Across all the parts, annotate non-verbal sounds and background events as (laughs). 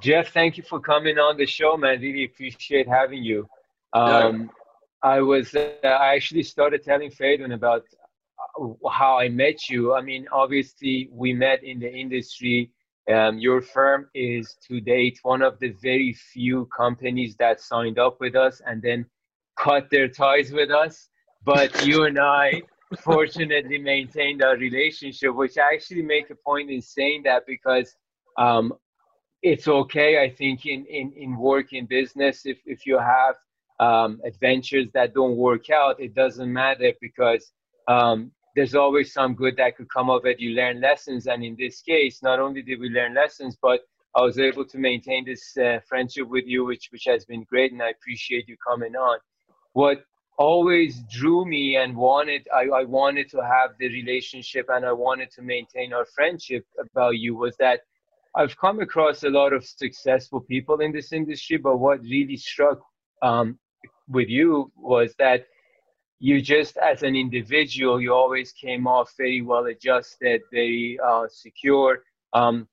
Jeff, thank you for coming on the show, man. Really appreciate having you. Um. I was uh, I actually started telling Faden about uh, how I met you. I mean, obviously we met in the industry. Um, your firm is to date one of the very few companies that signed up with us and then cut their ties with us. But you and I fortunately maintained our relationship, which I actually make a point in saying that because um, it's okay. I think in, in, in work in business, if, if you have um, adventures that don't work out, it doesn't matter because um, there's always some good that could come of it. You learn lessons. And in this case, not only did we learn lessons, but I was able to maintain this uh, friendship with you, which, which has been great. And I appreciate you coming on. What always drew me and wanted I, I wanted to have the relationship and I wanted to maintain our friendship about you was that I've come across a lot of successful people in this industry, but what really struck um, with you was that you just as an individual you always came off very well adjusted very uh, secure um,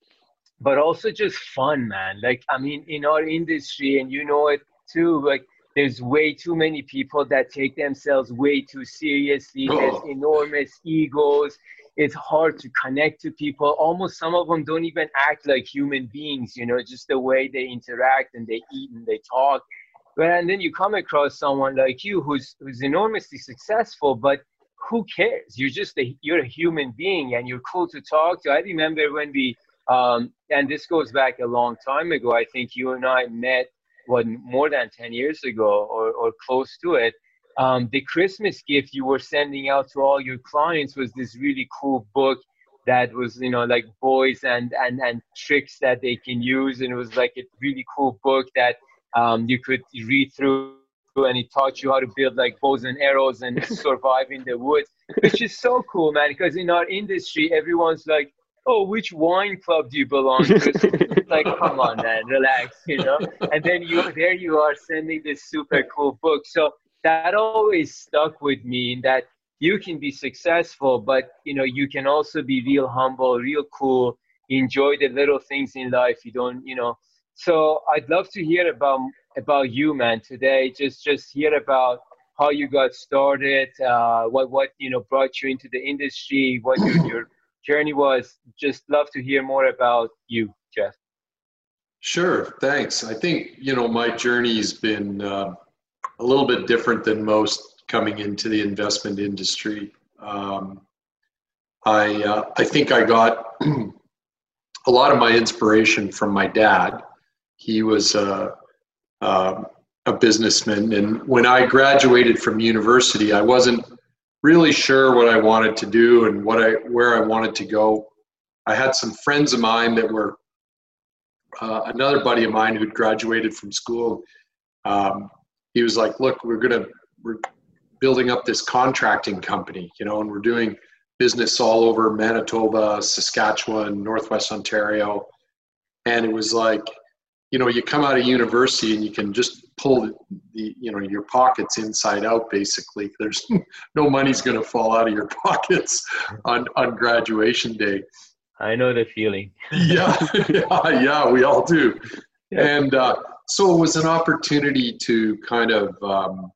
but also just fun man like i mean in our industry and you know it too like there's way too many people that take themselves way too seriously. Oh. There's enormous egos. It's hard to connect to people. Almost some of them don't even act like human beings, you know, just the way they interact and they eat and they talk. But, and then you come across someone like you who's, who's enormously successful, but who cares? You're just a, you're a human being and you're cool to talk to. I remember when we, um, and this goes back a long time ago. I think you and I met what more than 10 years ago or, or close to it um, the christmas gift you were sending out to all your clients was this really cool book that was you know like boys and and and tricks that they can use and it was like a really cool book that um, you could read through and it taught you how to build like bows and arrows and (laughs) survive in the woods which is so cool man because in our industry everyone's like oh, which wine club do you belong to? (laughs) like, come on, man, relax, you know. And then you there you are sending this super cool book. So that always stuck with me in that you can be successful, but you know you can also be real humble, real cool, enjoy the little things in life. You don't, you know. So I'd love to hear about about you, man, today. Just just hear about how you got started, uh, what what you know brought you into the industry, what your, your (clears throat) journey was. Just love to hear more about you, Jeff. Sure, thanks. I think you know my journey's been uh, a little bit different than most coming into the investment industry. Um, I uh, I think I got (clears throat) a lot of my inspiration from my dad. He was a, a, a businessman, and when I graduated from university, I wasn't really sure what I wanted to do and what I where I wanted to go. I had some friends of mine that were uh, another buddy of mine who'd graduated from school. Um, he was like, "Look, we're gonna we're building up this contracting company, you know, and we're doing business all over Manitoba, Saskatchewan, Northwest Ontario." And it was like, you know, you come out of university and you can just pull the, you know, your pockets inside out. Basically, (laughs) there's no money's going to fall out of your (laughs) pockets on on graduation day. I know the feeling. yeah, (laughs) yeah, yeah, we all do. Yeah. And uh, so it was an opportunity to kind of um,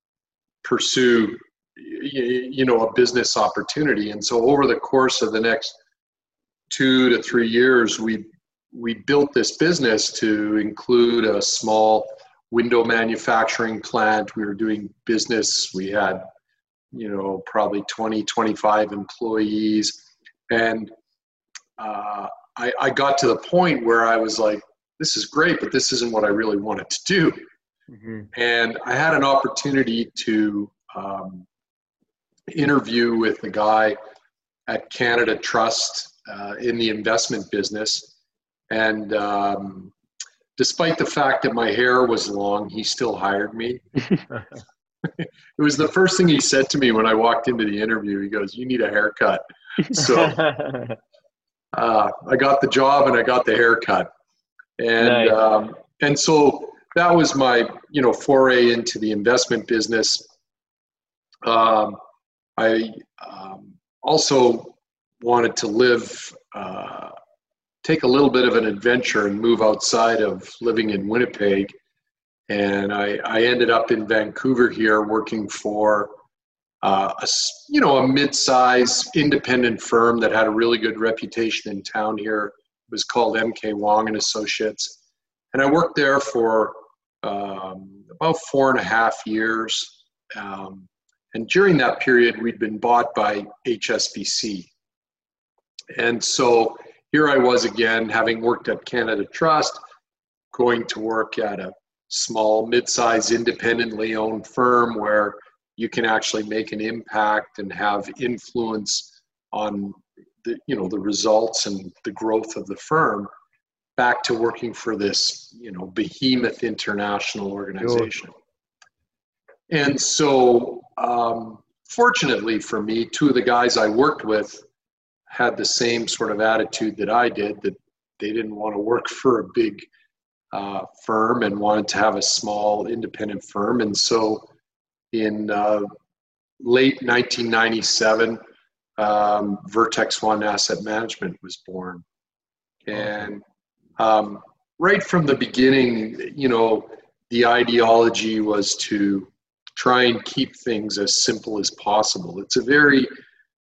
pursue, you know, a business opportunity. And so over the course of the next two to three years, we we built this business to include a small window manufacturing plant. We were doing business. We had, you know, probably 20, 25 employees. And uh, I, I, got to the point where I was like, this is great, but this isn't what I really wanted to do. Mm-hmm. And I had an opportunity to um, interview with a guy at Canada Trust uh, in the investment business and um, despite the fact that my hair was long, he still hired me. (laughs) (laughs) it was the first thing he said to me when I walked into the interview. He goes, "You need a haircut." So (laughs) uh, I got the job and I got the haircut, and nice. um, and so that was my you know foray into the investment business. Um, I um, also wanted to live uh, take a little bit of an adventure and move outside of living in Winnipeg. And I, I ended up in Vancouver here working for uh, a, you know, a mid-sized independent firm that had a really good reputation in town here. Was called MK Wong and Associates. And I worked there for um, about four and a half years. Um, and during that period, we'd been bought by HSBC. And so here I was again, having worked at Canada Trust, going to work at a small, mid-sized, independently owned firm where you can actually make an impact and have influence on the you know the results and the growth of the firm back to working for this you know behemoth international organization. And so um, fortunately for me two of the guys i worked with had the same sort of attitude that i did that they didn't want to work for a big uh, firm and wanted to have a small independent firm. And so in uh, late 1997 um, vertex one asset management was born and um, right from the beginning, you know, the ideology was to try and keep things as simple as possible. It's a very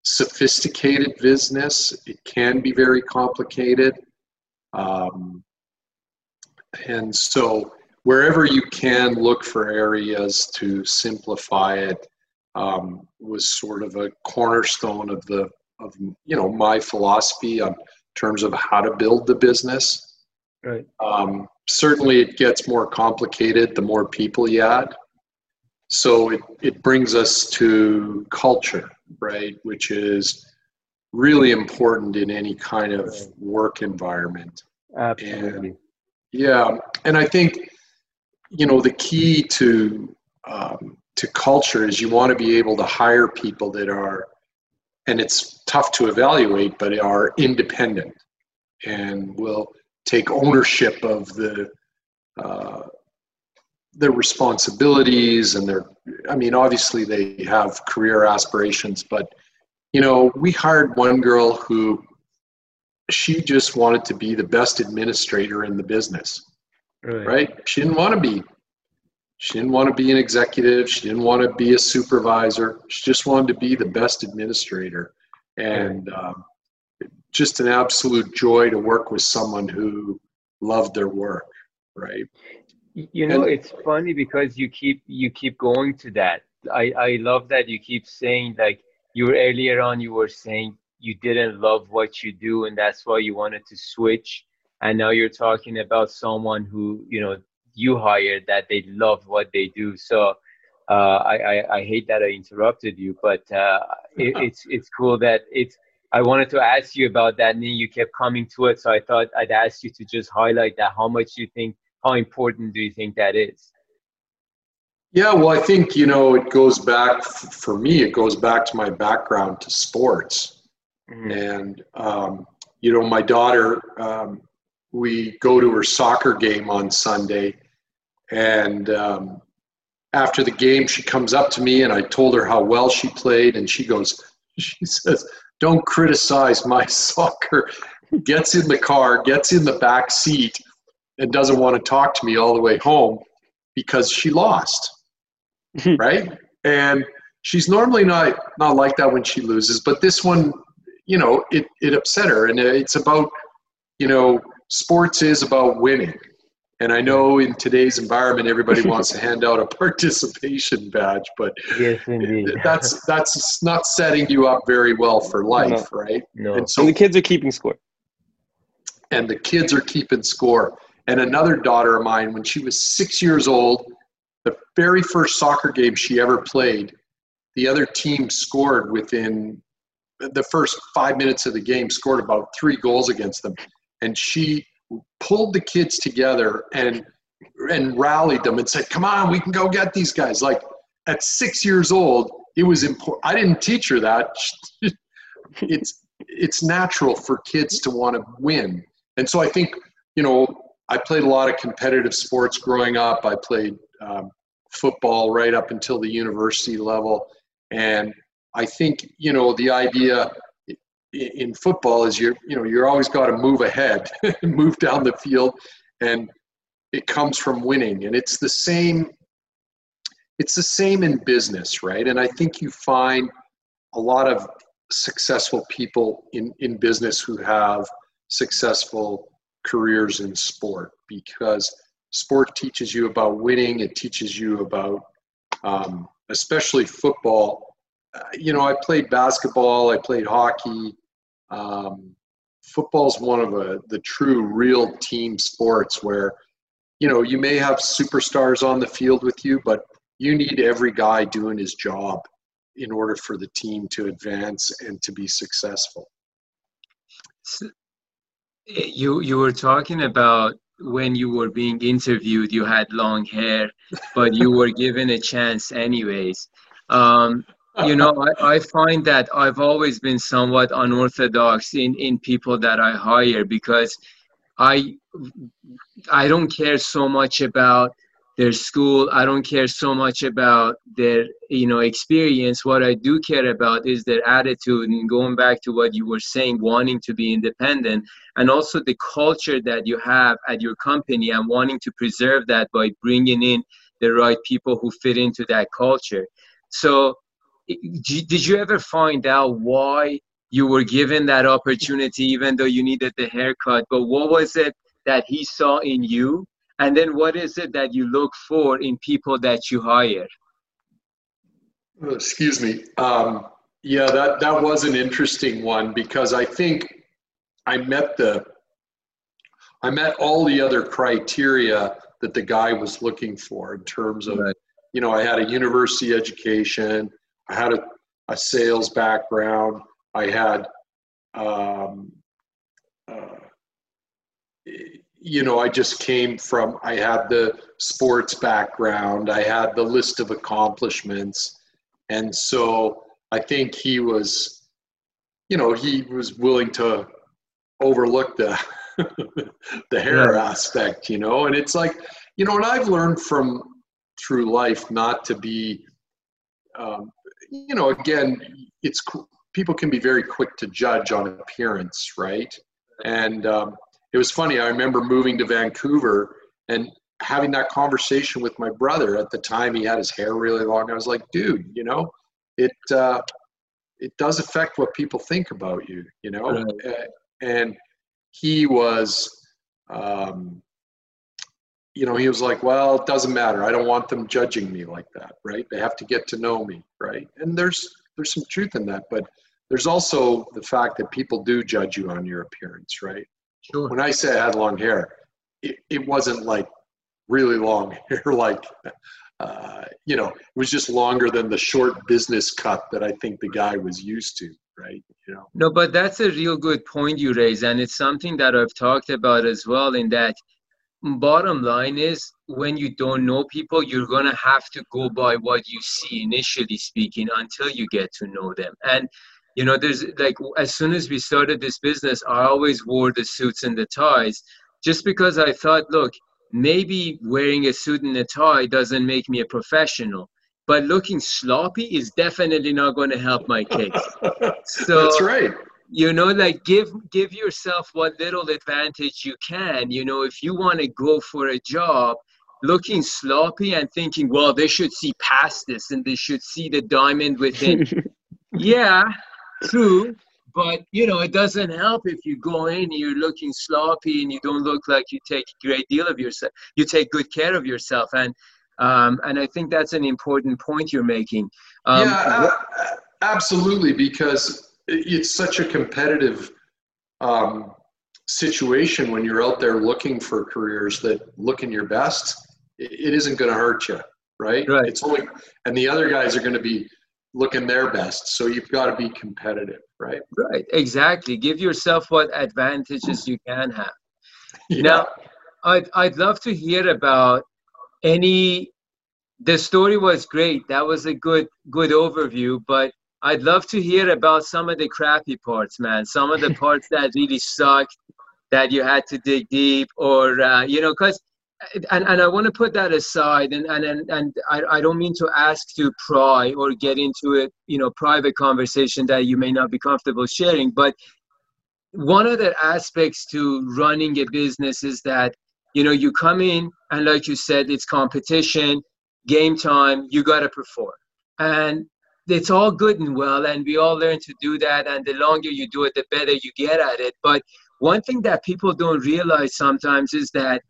sophisticated business. It can be very complicated. Um, and so wherever you can look for areas to simplify it um, was sort of a cornerstone of the of you know my philosophy on terms of how to build the business Right. Um, certainly, it gets more complicated the more people you add. So it, it brings us to culture, right, which is really important in any kind of work environment. Absolutely. And, yeah, and I think you know the key to um, to culture is you want to be able to hire people that are, and it's tough to evaluate, but are independent and will take ownership of the uh, their responsibilities and their i mean obviously they have career aspirations but you know we hired one girl who she just wanted to be the best administrator in the business right, right? she didn't want to be she didn't want to be an executive she didn't want to be a supervisor she just wanted to be the best administrator. And um, just an absolute joy to work with someone who loved their work right? You know and, it's funny because you keep you keep going to that. I i love that you keep saying like you were earlier on you were saying you didn't love what you do and that's why you wanted to switch. And now you're talking about someone who you know you hired that they love what they do so uh, I, I, I hate that I interrupted you, but uh, it, (laughs) it's it's cool that it's I wanted to ask you about that, and then you kept coming to it. So I thought I'd ask you to just highlight that. How much do you think? How important do you think that is? Yeah, well, I think you know it goes back for me. It goes back to my background to sports, mm-hmm. and um, you know, my daughter. Um, we go to her soccer game on Sunday, and um, after the game, she comes up to me, and I told her how well she played, and she goes, (laughs) she says, don't criticize my (laughs) soccer. Gets in the car, gets in the back seat, and doesn't want to talk to me all the way home because she lost. (laughs) right? And she's normally not not like that when she loses, but this one, you know, it it upset her, and it's about, you know, sports is about winning. And I know in today's environment, everybody (laughs) wants to hand out a participation badge, but yes, indeed. (laughs) that's that's not setting you up very well for life, no, right? No. And so and the kids are keeping score. And the kids are keeping score. And another daughter of mine, when she was six years old, the very first soccer game she ever played, the other team scored within the first five minutes of the game, scored about three goals against them. And she pulled the kids together and and rallied them and said, "Come on, we can go get these guys." Like at six years old, it was important. I didn't teach her that. (laughs) it's it's natural for kids to want to win, and so I think you know I played a lot of competitive sports growing up. I played um, football right up until the university level, and I think you know the idea in football is you're you know you're always got to move ahead (laughs) move down the field and it comes from winning. And it's the same it's the same in business right? And i think you find a lot of successful people in in business who have successful careers in sport because sport teaches you about winning it teaches you about um, especially football you know i played basketball i played hockey. Um, football's one of a, the true real team sports where you know you may have superstars on the field with you but you need every guy doing his job in order for the team to advance and to be successful. You you were talking about when you were being interviewed you had long hair but you were given a chance anyways. Um, you know I, I find that i've always been somewhat unorthodox in in people that i hire because i i don't care so much about their school. I don't care so much about their you know experience. What i do care about is their attitude and going back to what you were saying wanting to be independent and also the culture that you have at your company and wanting to preserve that by bringing in the right people who fit into that culture. So did you ever find out why you were given that opportunity even though you needed the haircut? But what was it that he saw in you? And then what is it that you look for in people that you hire? Oh, excuse me. Um, yeah that that was an interesting one because i think i met the i met all the other criteria that the guy was looking for in terms of right. you know i had a university education I had a, a sales background. I had, um, uh, you know, I just came from, I had the sports background, I had the list of accomplishments. And so I think he was, you know, he was willing to overlook the, (laughs) the hair yeah. aspect, you know, and it's like, you know, and I've learned from through life not to be um, you know, again, it's people can be very quick to judge on appearance, right? And um, it was funny. I remember moving to Vancouver and having that conversation with my brother. At the time, he had his hair really long. I was like, dude, you know, it uh, it does affect what people think about you, you know. Right. And he was um, you know, he was like, well, it doesn't matter. I don't want them judging me like that, right? They have to get to know me, right? And there's there's some truth in that, but there's also the fact that people do judge you on your appearance, right? Sure. When I say I had long hair, it, it wasn't like really long (laughs) hair, like uh, you know, it was just longer than the short business cut that I think the guy was used to, right? You know. No, but that's a real good point you raise, and it's something that I've talked about as well. In that bottom line is when you don't know people you're going to have to go by what you see initially speaking until you get to know them. And you know there's like as soon as we started this business i always wore the suits and the ties just because i thought look maybe wearing a suit and a tie doesn't make me a professional but looking sloppy is definitely not going to help my case. (laughs) So that's right you know like give give yourself what little advantage you can. You know if you want to go for a job looking sloppy and thinking well they should see past this and they should see the diamond within. (laughs) Yeah true but you know it doesn't help if you go in and you're looking sloppy and you don't look like you take a great deal of yourself you take good care of yourself and um, and i think that's an important point you're making. Um, yeah absolutely because it's such a competitive um, situation when you're out there looking for careers that looking your best it isn't going to hurt you right? Right. It's only and the other guys are going to be looking their best so you've got to be competitive right? Right exactly. Give yourself what advantages you can have. (laughs) Yeah. now I'd, I'd love to hear about any the story was great that was a good good overview but I'd love to hear about some of the crappy parts, man. Some of the (laughs) parts that really sucked, that you had to dig deep, or uh, you know, because and, and I want to put that aside and, and, and, and I, I don't mean to ask to pry or get into a you know private conversation that you may not be comfortable sharing but one of the aspects to running a business is that you know you come in and like you said it's competition game time you got to perform and it's all good and well and we all learn to do that and the longer you do it the better you get at it. But one thing that people don't realize sometimes is that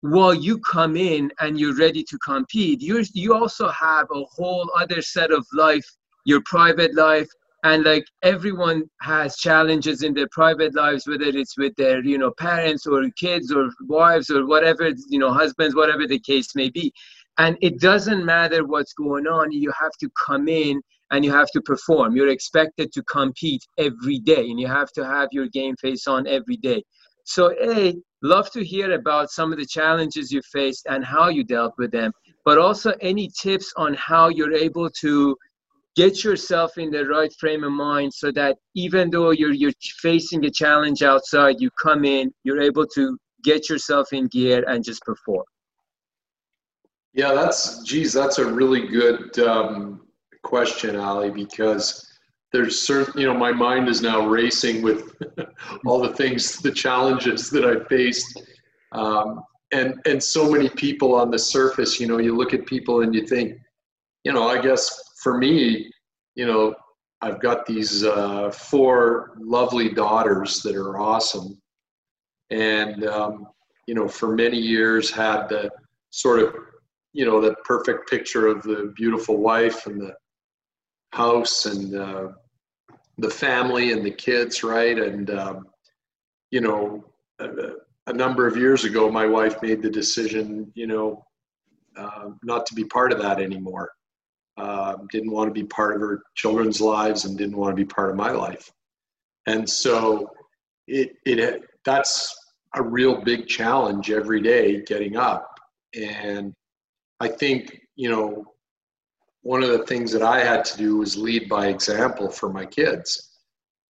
while you come in and you're ready to compete you you also have a whole other set of life your private life and like everyone has challenges in their private lives whether it's with their you know parents or kids or wives or whatever you know husbands whatever the case may be and it doesn't matter what's going on you have to come in and you have to perform. You're expected to compete every day and you have to have your game face on every day. So a love to hear about some of the challenges you faced and how you dealt with them but also any tips on how you're able to get yourself in the right frame of mind so that even though you're you're facing a challenge outside you come in you're able to get yourself in gear and just perform yeah, that's geez, that's a really good um, question, Ali, because there's certain, you know, my mind is now racing with (laughs) all the things, the challenges that I faced, um, and and so many people on the surface. You know, you look at people and you think, you know, I guess for me, you know, I've got these uh, four lovely daughters that are awesome, and um, you know, for many years had the sort of you know that perfect picture of the beautiful wife and the house and uh, the family and the kids right? And um, you know a, a, number of years ago my wife made the decision you know uh, not to be part of that anymore. Uh, didn't want to be part of her children's lives and didn't want to be part of my life. And so it it that's a real big challenge every day getting up. And I think, you know, one of the things that I had to do was lead by example for my kids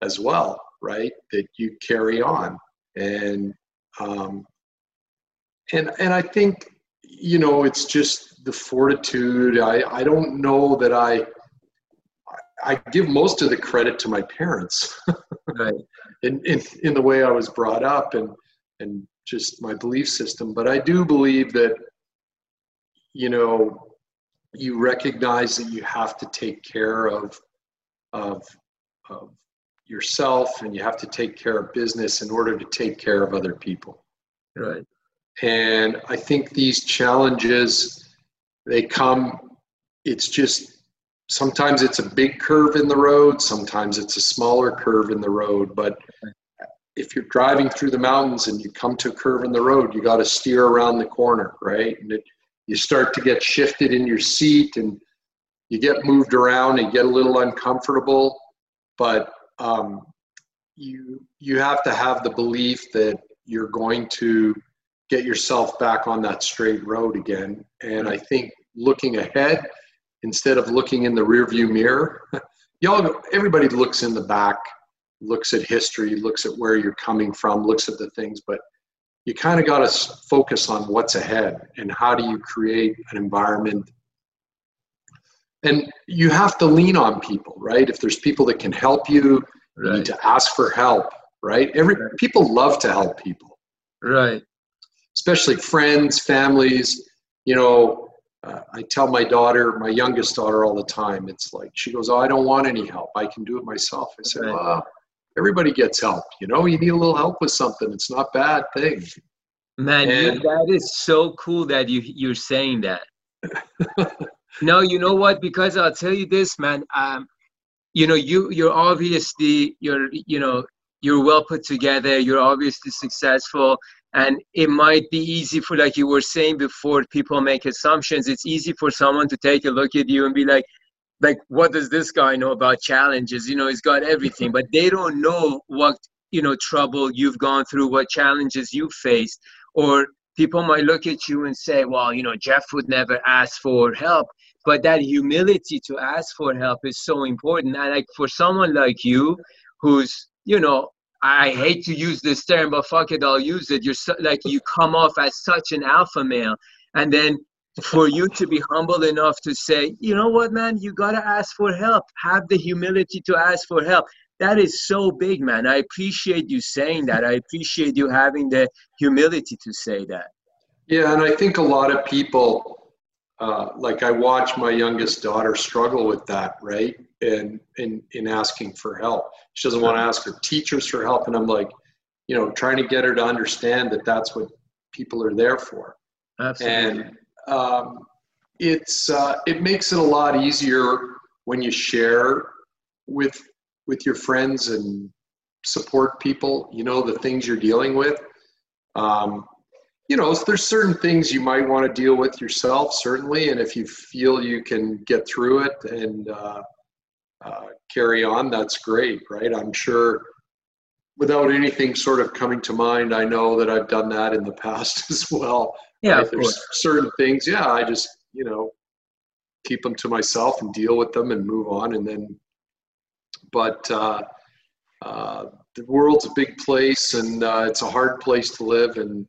as well, right? That you carry on. And, um, and, and I think, you know, it's just the fortitude. I, I don't know that I, I give most of the credit to my parents right. (laughs) in, in, in the way I was brought up and, and just my belief system. But I do believe that you know, you recognize that you have to take care of, of, of yourself and you have to take care of business in order to take care of other people. Right. And I think these challenges, they come, it's just sometimes it's a big curve in the road, sometimes it's a smaller curve in the road. But if you're driving through the mountains and you come to a curve in the road, you got to steer around the corner, right? And it, you start to get shifted in your seat and you get moved around and get a little uncomfortable. But um, you you have to have the belief that you're going to get yourself back on that straight road again. And i think looking ahead instead of looking in the rearview mirror (laughs) y'all everybody looks in the back looks at history looks at where you're coming from looks at the things but you kind of got to focus on what's ahead and how do you create an environment. And you have to lean on people right? If there's people that can help you right. you need to ask for help right? Every people love to help people. Right. Especially friends families you know uh, i tell my daughter my youngest daughter all the time it's like she goes oh i don't want any help. I can do it myself. I said right. well everybody gets help. You know, you need a little help with something. It's not bad thing. Man, and, you, that is so cool that you you're saying that. (laughs) no, you know what? Because I'll tell you this, man. Um, you know, you you're obviously you're you know you're well put together. You're obviously successful, and it might be easy for like you were saying before. People make assumptions. It's easy for someone to take a look at you and be like, like what does this guy know about challenges? You know he's got everything but they don't know what you know trouble you've gone through what challenges you faced. Or people might look at you and say well you know jeff would never ask for help but that humility to ask for help is so important. And like for someone like you who's you know I hate to use this term, but fuck it, I'll use it. You're so, like you come off as such an alpha male, and then for you to be humble enough to say, you know what, man, you gotta ask for help. Have the humility to ask for help. That is so big, man. I appreciate you saying that. I appreciate you having the humility to say that. Yeah, and I think a lot of people, uh, like I watch my youngest daughter struggle with that, right? And in in asking for help, she doesn't want to ask her teachers for help, and I'm like, you know, trying to get her to understand that that's what people are there for. Absolutely. And um, it's uh, it makes it a lot easier when you share with with your friends and support people. You know the things you're dealing with. Um, you know, there's certain things you might want to deal with yourself, certainly, and if you feel you can get through it and uh, uh, carry on, that's great, right? I'm sure without anything sort of coming to mind, I know that I've done that in the (laughs) past as well. Yeah, right? there's certain things. Yeah, I just you know keep them to myself and deal with them and move on, and then. But uh, uh, the world's a big place, and uh, it's a hard place to live, and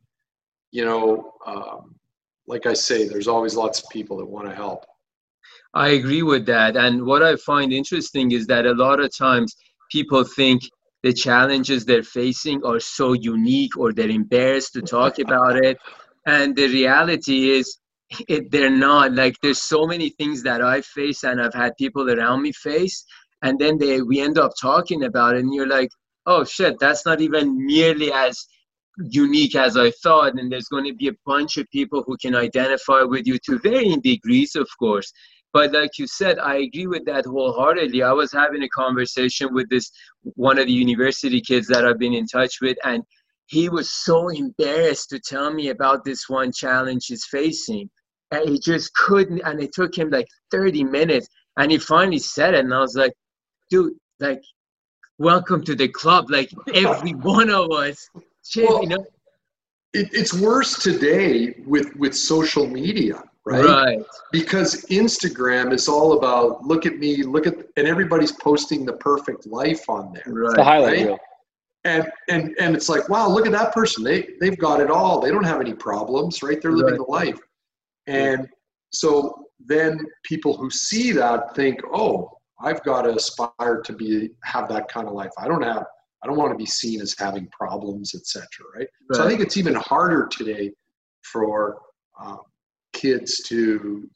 you know, um, like I say, there's always lots of people that want to help. I agree with that, and what I find interesting is that a lot of times people think the challenges they're facing are so unique or they're embarrassed to talk about it and the reality is it, they're not. Like there's so many things that i face and i've had people around me face and then they we end up talking about it and you're like oh shit that's not even nearly as unique as i thought. And there's going to be a bunch of people who can identify with you to varying degrees of course. But like you said i agree with that wholeheartedly. I was having a conversation with this one of the university kids that i've been in touch with and he was so embarrassed to tell me about this one challenge he's facing. And he just couldn't, and it took him like 30 minutes. And he finally said it, and I was like, dude, like, welcome to the club. Like, every (laughs) one of us, shit, well, you know? It, it's worse today with, with social media. Right? right? Because Instagram is all about look at me, look at, and everybody's posting the perfect life on there. Right. It's the highlight right? reel and and and it's like wow look at that person. They they've got it all. They don't have any problems right? They're living right. the life. And so then people who see that think oh i've got to aspire to be have that kind of life. I don't have i don't want to be seen as having problems etc right? right? so i think it's even harder today for um, kids to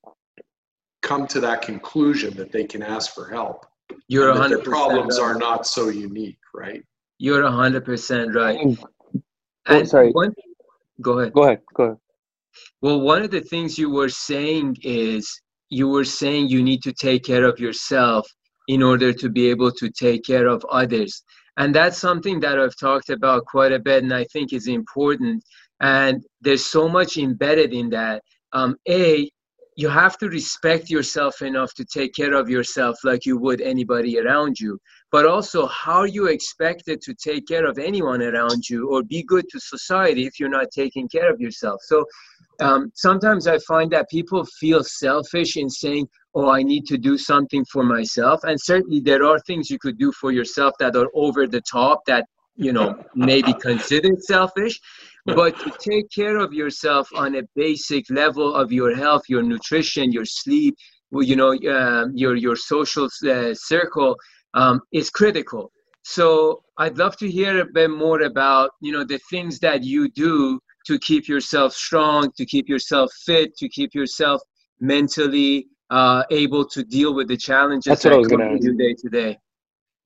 come to that conclusion that they can ask for help Your their problems are not so unique right you're 100% right. Oh, and sorry. One, go ahead. Go ahead. Go ahead. Well, one of the things you were saying is you were saying you need to take care of yourself in order to be able to take care of others. And that's something that I've talked about quite a bit and I think is important. And there's so much embedded in that. Um, a, you have to respect yourself enough to take care of yourself like you would anybody around you. But also how you expected to take care of anyone around you or be good to society if you're not taking care of yourself. So um, sometimes i find that people feel selfish in saying oh i need to do something for myself. And certainly there are things you could do for yourself that are over the top that you know may be considered selfish but to take care of yourself on a basic level of your health your nutrition your sleep you know uh, your your social uh, circle um, is critical. So i'd love to hear a bit more about you know the things that you do to keep yourself strong to keep yourself fit to keep yourself mentally uh, able to deal with the challenges That's that what I was come to day to day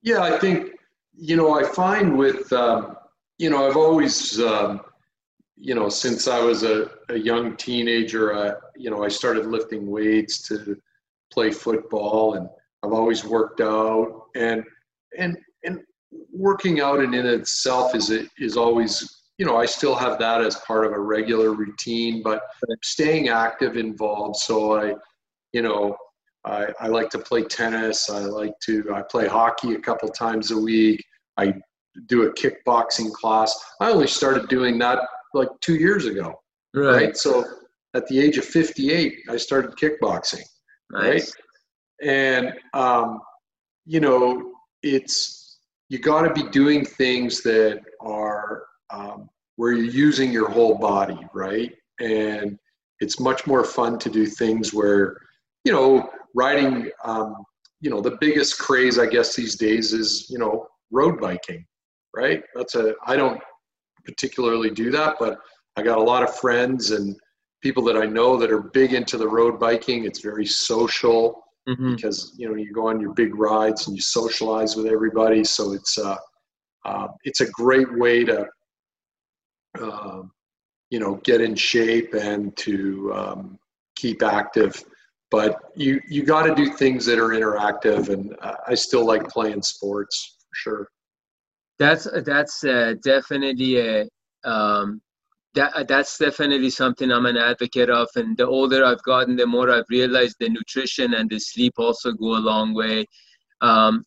yeah i think you know i find with um, you know i've always um, you know, since I was a, a young teenager, I, you know, I started lifting weights to play football and I've always worked out and, and, and working out in, in itself is, is always, you know, I still have that as part of a regular routine, but staying active involved. So I, you know, I, I like to play tennis. I like to, I play hockey a couple times a week. I do a kickboxing class. I only started doing that like two years ago. Right. right? So at the age of 58, I started kickboxing. Nice. Right. And, um, you know, it's, you got to be doing things that are um, where you're using your whole body, right? And it's much more fun to do things where, you know, riding. Um, you know, the biggest craze, I guess, these days is you know road biking, right? That's a I don't particularly do that, but I got a lot of friends and people that I know that are big into the road biking. It's very social mm-hmm. because you know you go on your big rides and you socialize with everybody. So it's uh, uh, it's a great way to uh, you know get in shape and to um, keep active. But you you got to do things that are interactive, and I still like playing sports for sure. That's that's uh, definitely a um, that that's definitely something I'm an advocate of. And the older I've gotten, the more I've realized the nutrition and the sleep also go a long way. Um,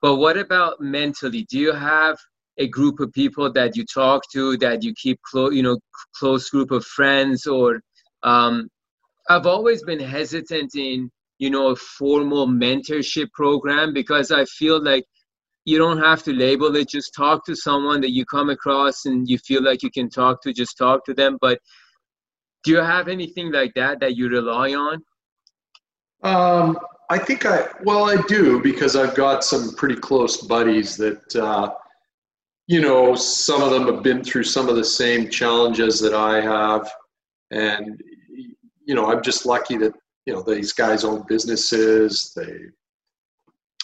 but what about mentally? Do you have a group of people that you talk to that you keep close, you know, close group of friends? Or um, I've always been hesitant in, you know, a formal mentorship program because I feel like you don't have to label it. Just talk to someone that you come across and you feel like you can talk to just talk to them. But do you have anything like that that you rely on? Um, i think i well i do because i've got some pretty close buddies that uh, you know some of them have been through some of the same challenges that i have. And you know i'm just lucky that you know these guys own businesses. They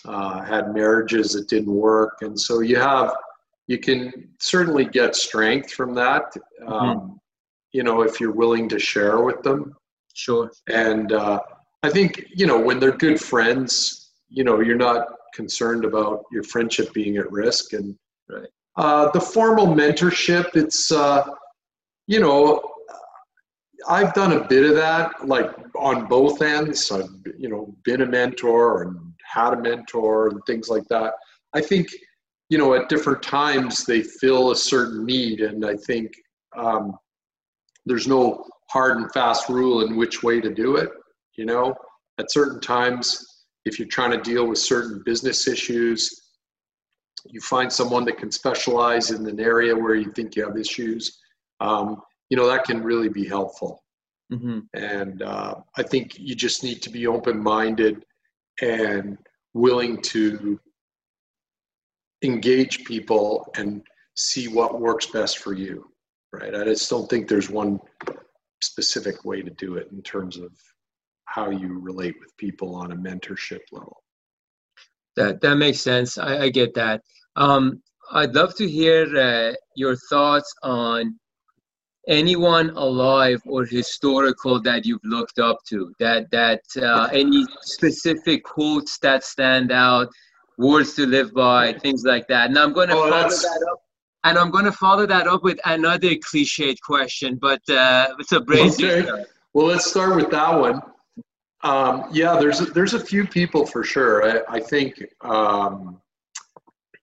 uh, had marriages that didn't work, and so you have you can certainly get strength from that. Mm-hmm. Um, mm-hmm. You know, if you're willing to share with them. Sure. And uh, I think you know when they're good friends, you know, you're not concerned about your friendship being at risk. And right. uh, the formal mentorship, it's uh, you know, I've done a bit of that, like on both ends. I've you know been a mentor and had a mentor and things like that. I think, you know, at different times they fill a certain need, and I think um, there's no hard and fast rule in which way to do it. You know, at certain times, if you're trying to deal with certain business issues, you find someone that can specialize in an area where you think you have issues. Um, you know, that can really be helpful. Mm-hmm. And uh, I think you just need to be open minded and willing to engage people and see what works best for you right? I just don't think there's one specific way to do it in terms of how you relate with people on a mentorship level. That that makes sense. I, I get that. Um, i'd love to hear uh, your thoughts on anyone alive or historical that you've looked up to that that uh, any specific quotes that stand out words to live by things like that. And i'm going to oh, follow that's... that up and i'm going to follow that up with another cliched question but uh, it's a brave okay. well let's start with that one. Um, yeah there's a, there's a few people for sure. I, I think um,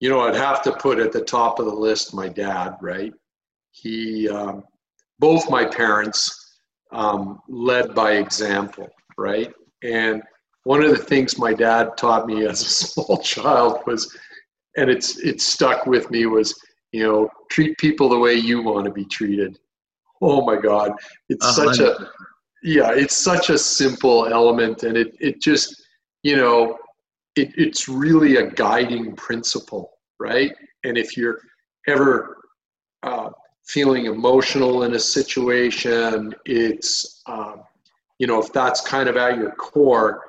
you know i'd have to put at the top of the list my dad right? He um, both my parents um, led by example, right? And one of the things my dad taught me as a (laughs) small child was, and it's it stuck with me was, you know, treat people the way you want to be treated. Oh my God, it's uh, such a yeah, it's such a simple element, and it it just you know, it, it's really a guiding principle, right? And if you're ever uh, feeling emotional in a situation. It's, um, you know, if that's kind of at your core,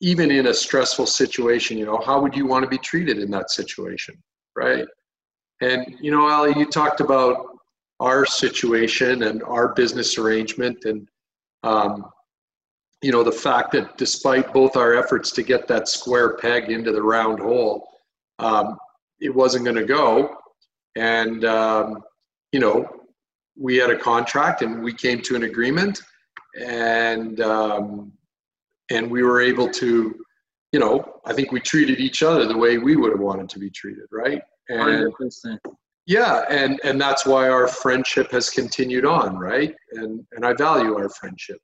even in a stressful situation, you know, how would you want to be treated in that situation, right? And, you know, Ali, you talked about our situation and our business arrangement and, um, you know, the fact that despite both our efforts to get that square peg into the round hole, um, it wasn't going to go. And, um, you know, we had a contract and we came to an agreement and um, and we were able to you know i think we treated each other the way we would have wanted to be treated right and 100%. yeah and and that's why our friendship has continued on right and and i value our friendship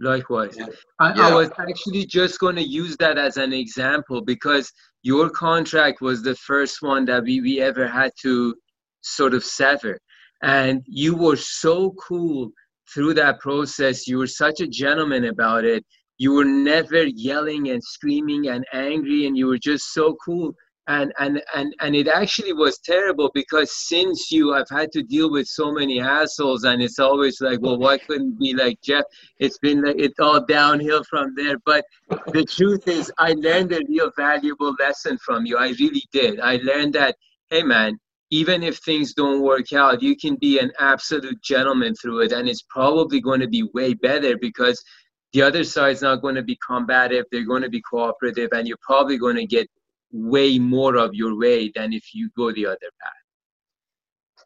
likewise I, yeah. I was actually just going to use that as an example because your contract was the first one that we, we ever had to sort of sever. And you were so cool through that process. You were such a gentleman about it. You were never yelling and screaming and angry, and you were just so cool. And and and and it actually was terrible because since you i've had to deal with so many assholes and it's always like well why couldn't be like jeff? It's been like it's all downhill from there. But the truth is i learned a real valuable lesson from you. I really did. I learned that hey man even if things don't work out you can be an absolute gentleman through it and it's probably going to be way better because the other side's not going to be combative they're going to be cooperative and you're probably going to get way more of your way than if you go the other path.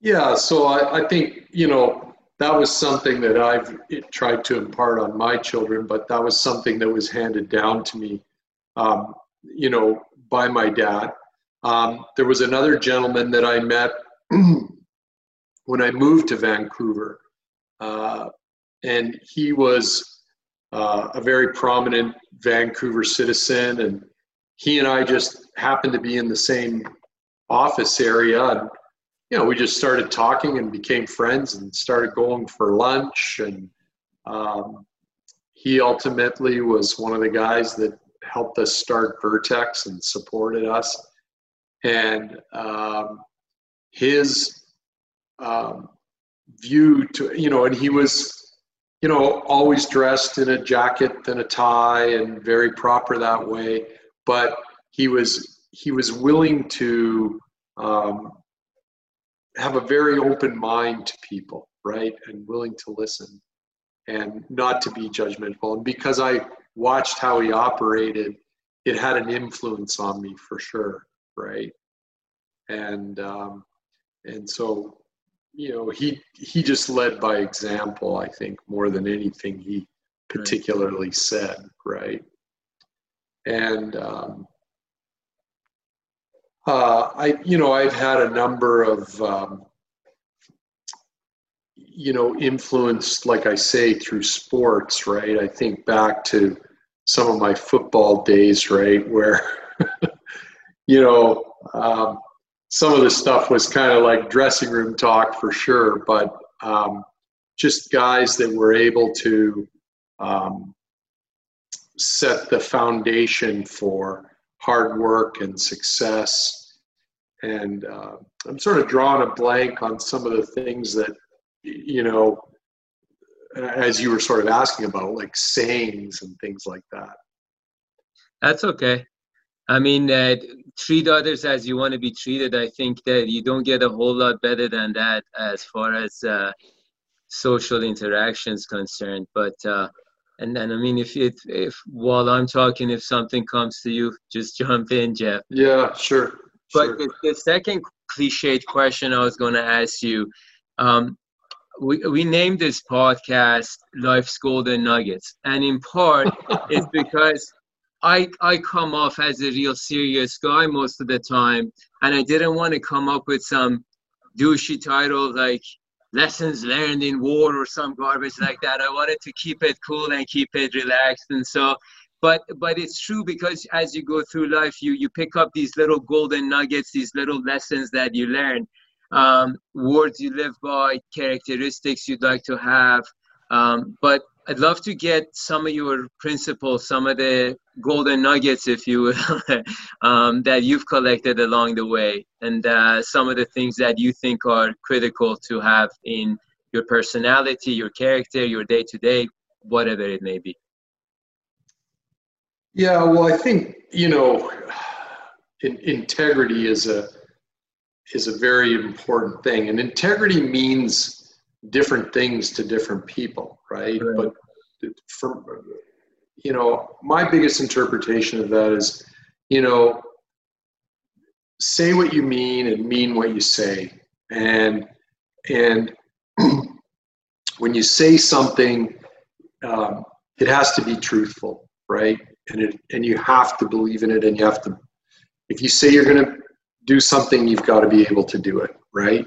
Yeah, so I, I think, you know, that was something that I've tried to impart on my children, but that was something that was handed down to me, um, you know, by my dad. Um, there was another gentleman that I met (clears throat) when I moved to Vancouver, uh, and he was uh, a very prominent Vancouver citizen and he and I just happened to be in the same office area. And, you know, we just started talking and became friends and started going for lunch. And um, he ultimately was one of the guys that helped us start Vertex and supported us. And um, his um, view to, you know, and he was, you know, always dressed in a jacket and a tie and very proper that way. But he was he was willing to um, have a very open mind to people, right, and willing to listen and not to be judgmental. And because I watched how he operated, it had an influence on me for sure, right? And um, and so you know he he just led by example. I think more than anything he particularly right. said, right? and um, uh, I, you know, I've had a number of, um, you know, influenced, like I say, through sports, right? I think back to some of my football days, right, where, (laughs) you know, um, some of the stuff was kind of like dressing room talk for sure, but um, just guys that were able to um, set the foundation for hard work and success. And uh, I'm sort of drawing a blank on some of the things that, you know, as you were sort of asking about, like sayings and things like that. That's okay. I mean, uh, treat others as you want to be treated. I think that you don't get a whole lot better than that as far as uh, social interactions concerned. But uh, and then, I mean, if it, if while I'm talking, if something comes to you, just (laughs) jump in, Jeff. Yeah, sure. But sure. The, the, second cliched question I was going to ask you, um, we, we named this podcast Life's Golden Nuggets. And in part, (laughs) it's because I, I come off as a real serious guy most of the time. And I didn't want to come up with some douchey title like lessons learned in war or some garbage like that. I wanted to keep it cool and keep it relaxed. And so, but but it's true because as you go through life, you you pick up these little golden nuggets, these little lessons that you learn, um, words you live by, characteristics you'd like to have. Um, but I'd love to get some of your principles, some of the golden nuggets, if you will, (laughs) um, that you've collected along the way, and uh, some of the things that you think are critical to have in your personality, your character, your day to day, whatever it may be. Yeah, well, I think you know, in, integrity is a is a very important thing, and integrity means different things to different people, right? right. But from you know, my biggest interpretation of that is, you know, say what you mean and mean what you say, and and (clears throat) when you say something, um, it has to be truthful, right? And it and you have to believe in it, and you have to. If you say you're going to do something, you've got to be able to do it, right?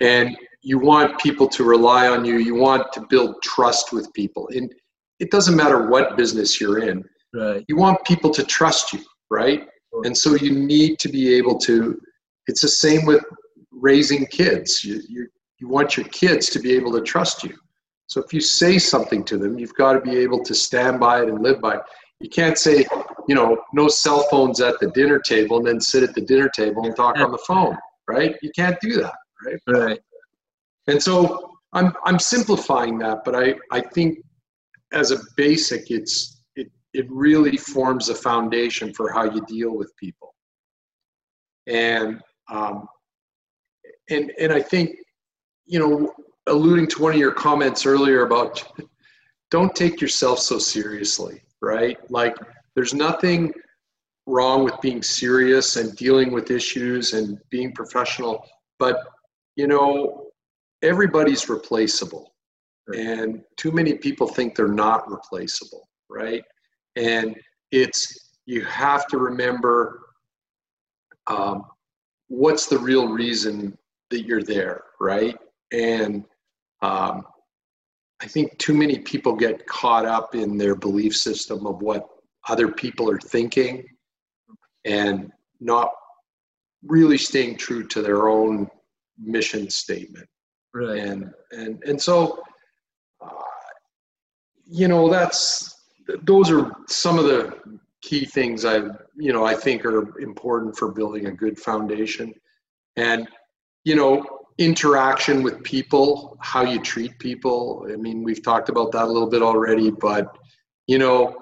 And you want people to rely on you you want to build trust with people and it doesn't matter what business you're in right you want people to trust you right And so you need to be able to, it's the same with raising kids. You, you, you want your kids to be able to trust you. So if you say something to them, you've got to be able to stand by it and live by it. You can't say, you know, no cell phones at the dinner table and then sit at the dinner table and talk on the phone, right? You can't do that, right? Right. And so I'm I'm simplifying that, but I I think as a basic, it's it it really forms a foundation for how you deal with people. And um, and and I think you know, alluding to one of your comments earlier about (laughs) don't take yourself so seriously, right? Like there's nothing wrong with being serious and dealing with issues and being professional, but you know, everybody's replaceable. And too many people think they're not replaceable, right? And it's, you have to remember um, what's the real reason that you're there, right? And um, I think too many people get caught up in their belief system of what other people are thinking and not really staying true to their own mission statement. Right. And and and so, uh, you know, that's those are some of the key things I you know I think are important for building a good foundation. And you know, interaction with people, how you treat people. I mean, we've talked about that a little bit already, but you know,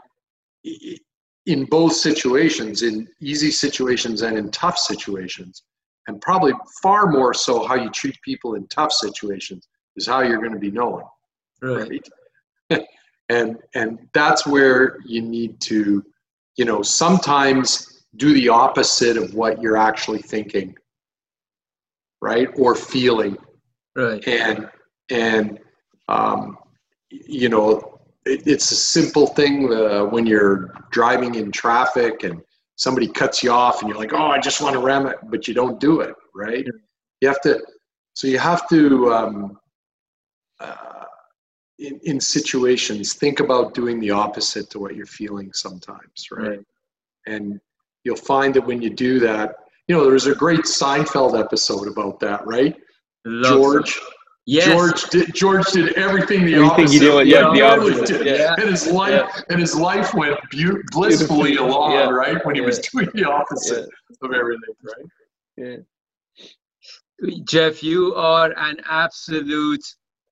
in both situations, in easy situations and in tough situations, and probably far more so how you treat people in tough situations is how you're going to be known. Right. right? (laughs) and and that's where you need to, you know, sometimes do the opposite of what you're actually thinking right or feeling right and and um, you know it, it's a simple thing uh, when you're driving in traffic and somebody cuts you off and you're like oh i just want to ram it but you don't do it right you have to so you have to um, uh, in, in situations think about doing the opposite to what you're feeling sometimes right? Right. and you'll find that when you do that you know, there's a great Seinfeld episode about that, right? Love George. that. Yes. George did. George did everything the Everything opposite. you do, of yeah, what the opposite, did. yeah. And his life and his life went beau- blissfully along, yeah. right? When he was doing the opposite of everything, right? Yeah. Jeff, you are an absolute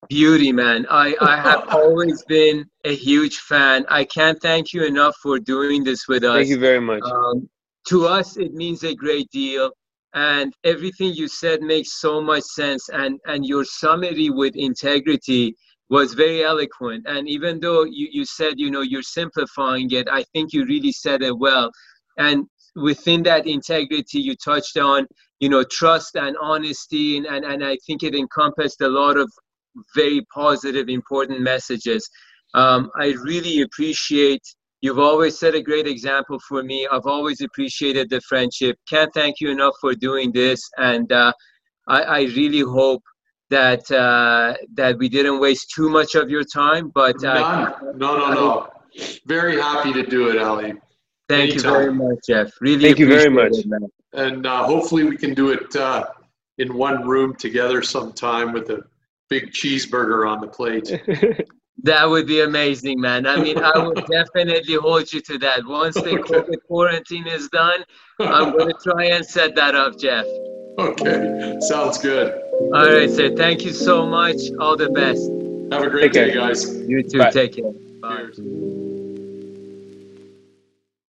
beauty, man. I, I have (laughs) always been a huge fan. I can't thank you enough for doing this with us. Thank you very much. Um, to us, it means a great deal. And everything you said makes so much sense. And, and your summary with integrity was very eloquent. And even though you, you said, you know, you're simplifying it, I think you really said it well. And within that integrity, you touched on, you know, trust and honesty. And, and, and I think it encompassed a lot of very positive, important messages. Um, I really appreciate You've always set a great example for me. I've always appreciated the friendship. Can't thank you enough for doing this. And uh, I, I, really hope that uh, that we didn't waste too much of your time. But uh, None. No, no, no. Very happy to do it, Ali. Thank Anytime. you very much, Jeff. Really Thank you very much. it, man. And uh, hopefully we can do it uh, in one room together sometime with a big cheeseburger on the plate. (laughs) That would be amazing, man. I mean, I would (laughs) definitely hold you to that. Once the Okay. COVID quarantine is done, I'm going to try and set that up, Jeff. okay, sounds good. All right, sir. Thank you so much. All the best. Have a great Take care. day, guys. You too. Bye. Take care. Bye. Cheers.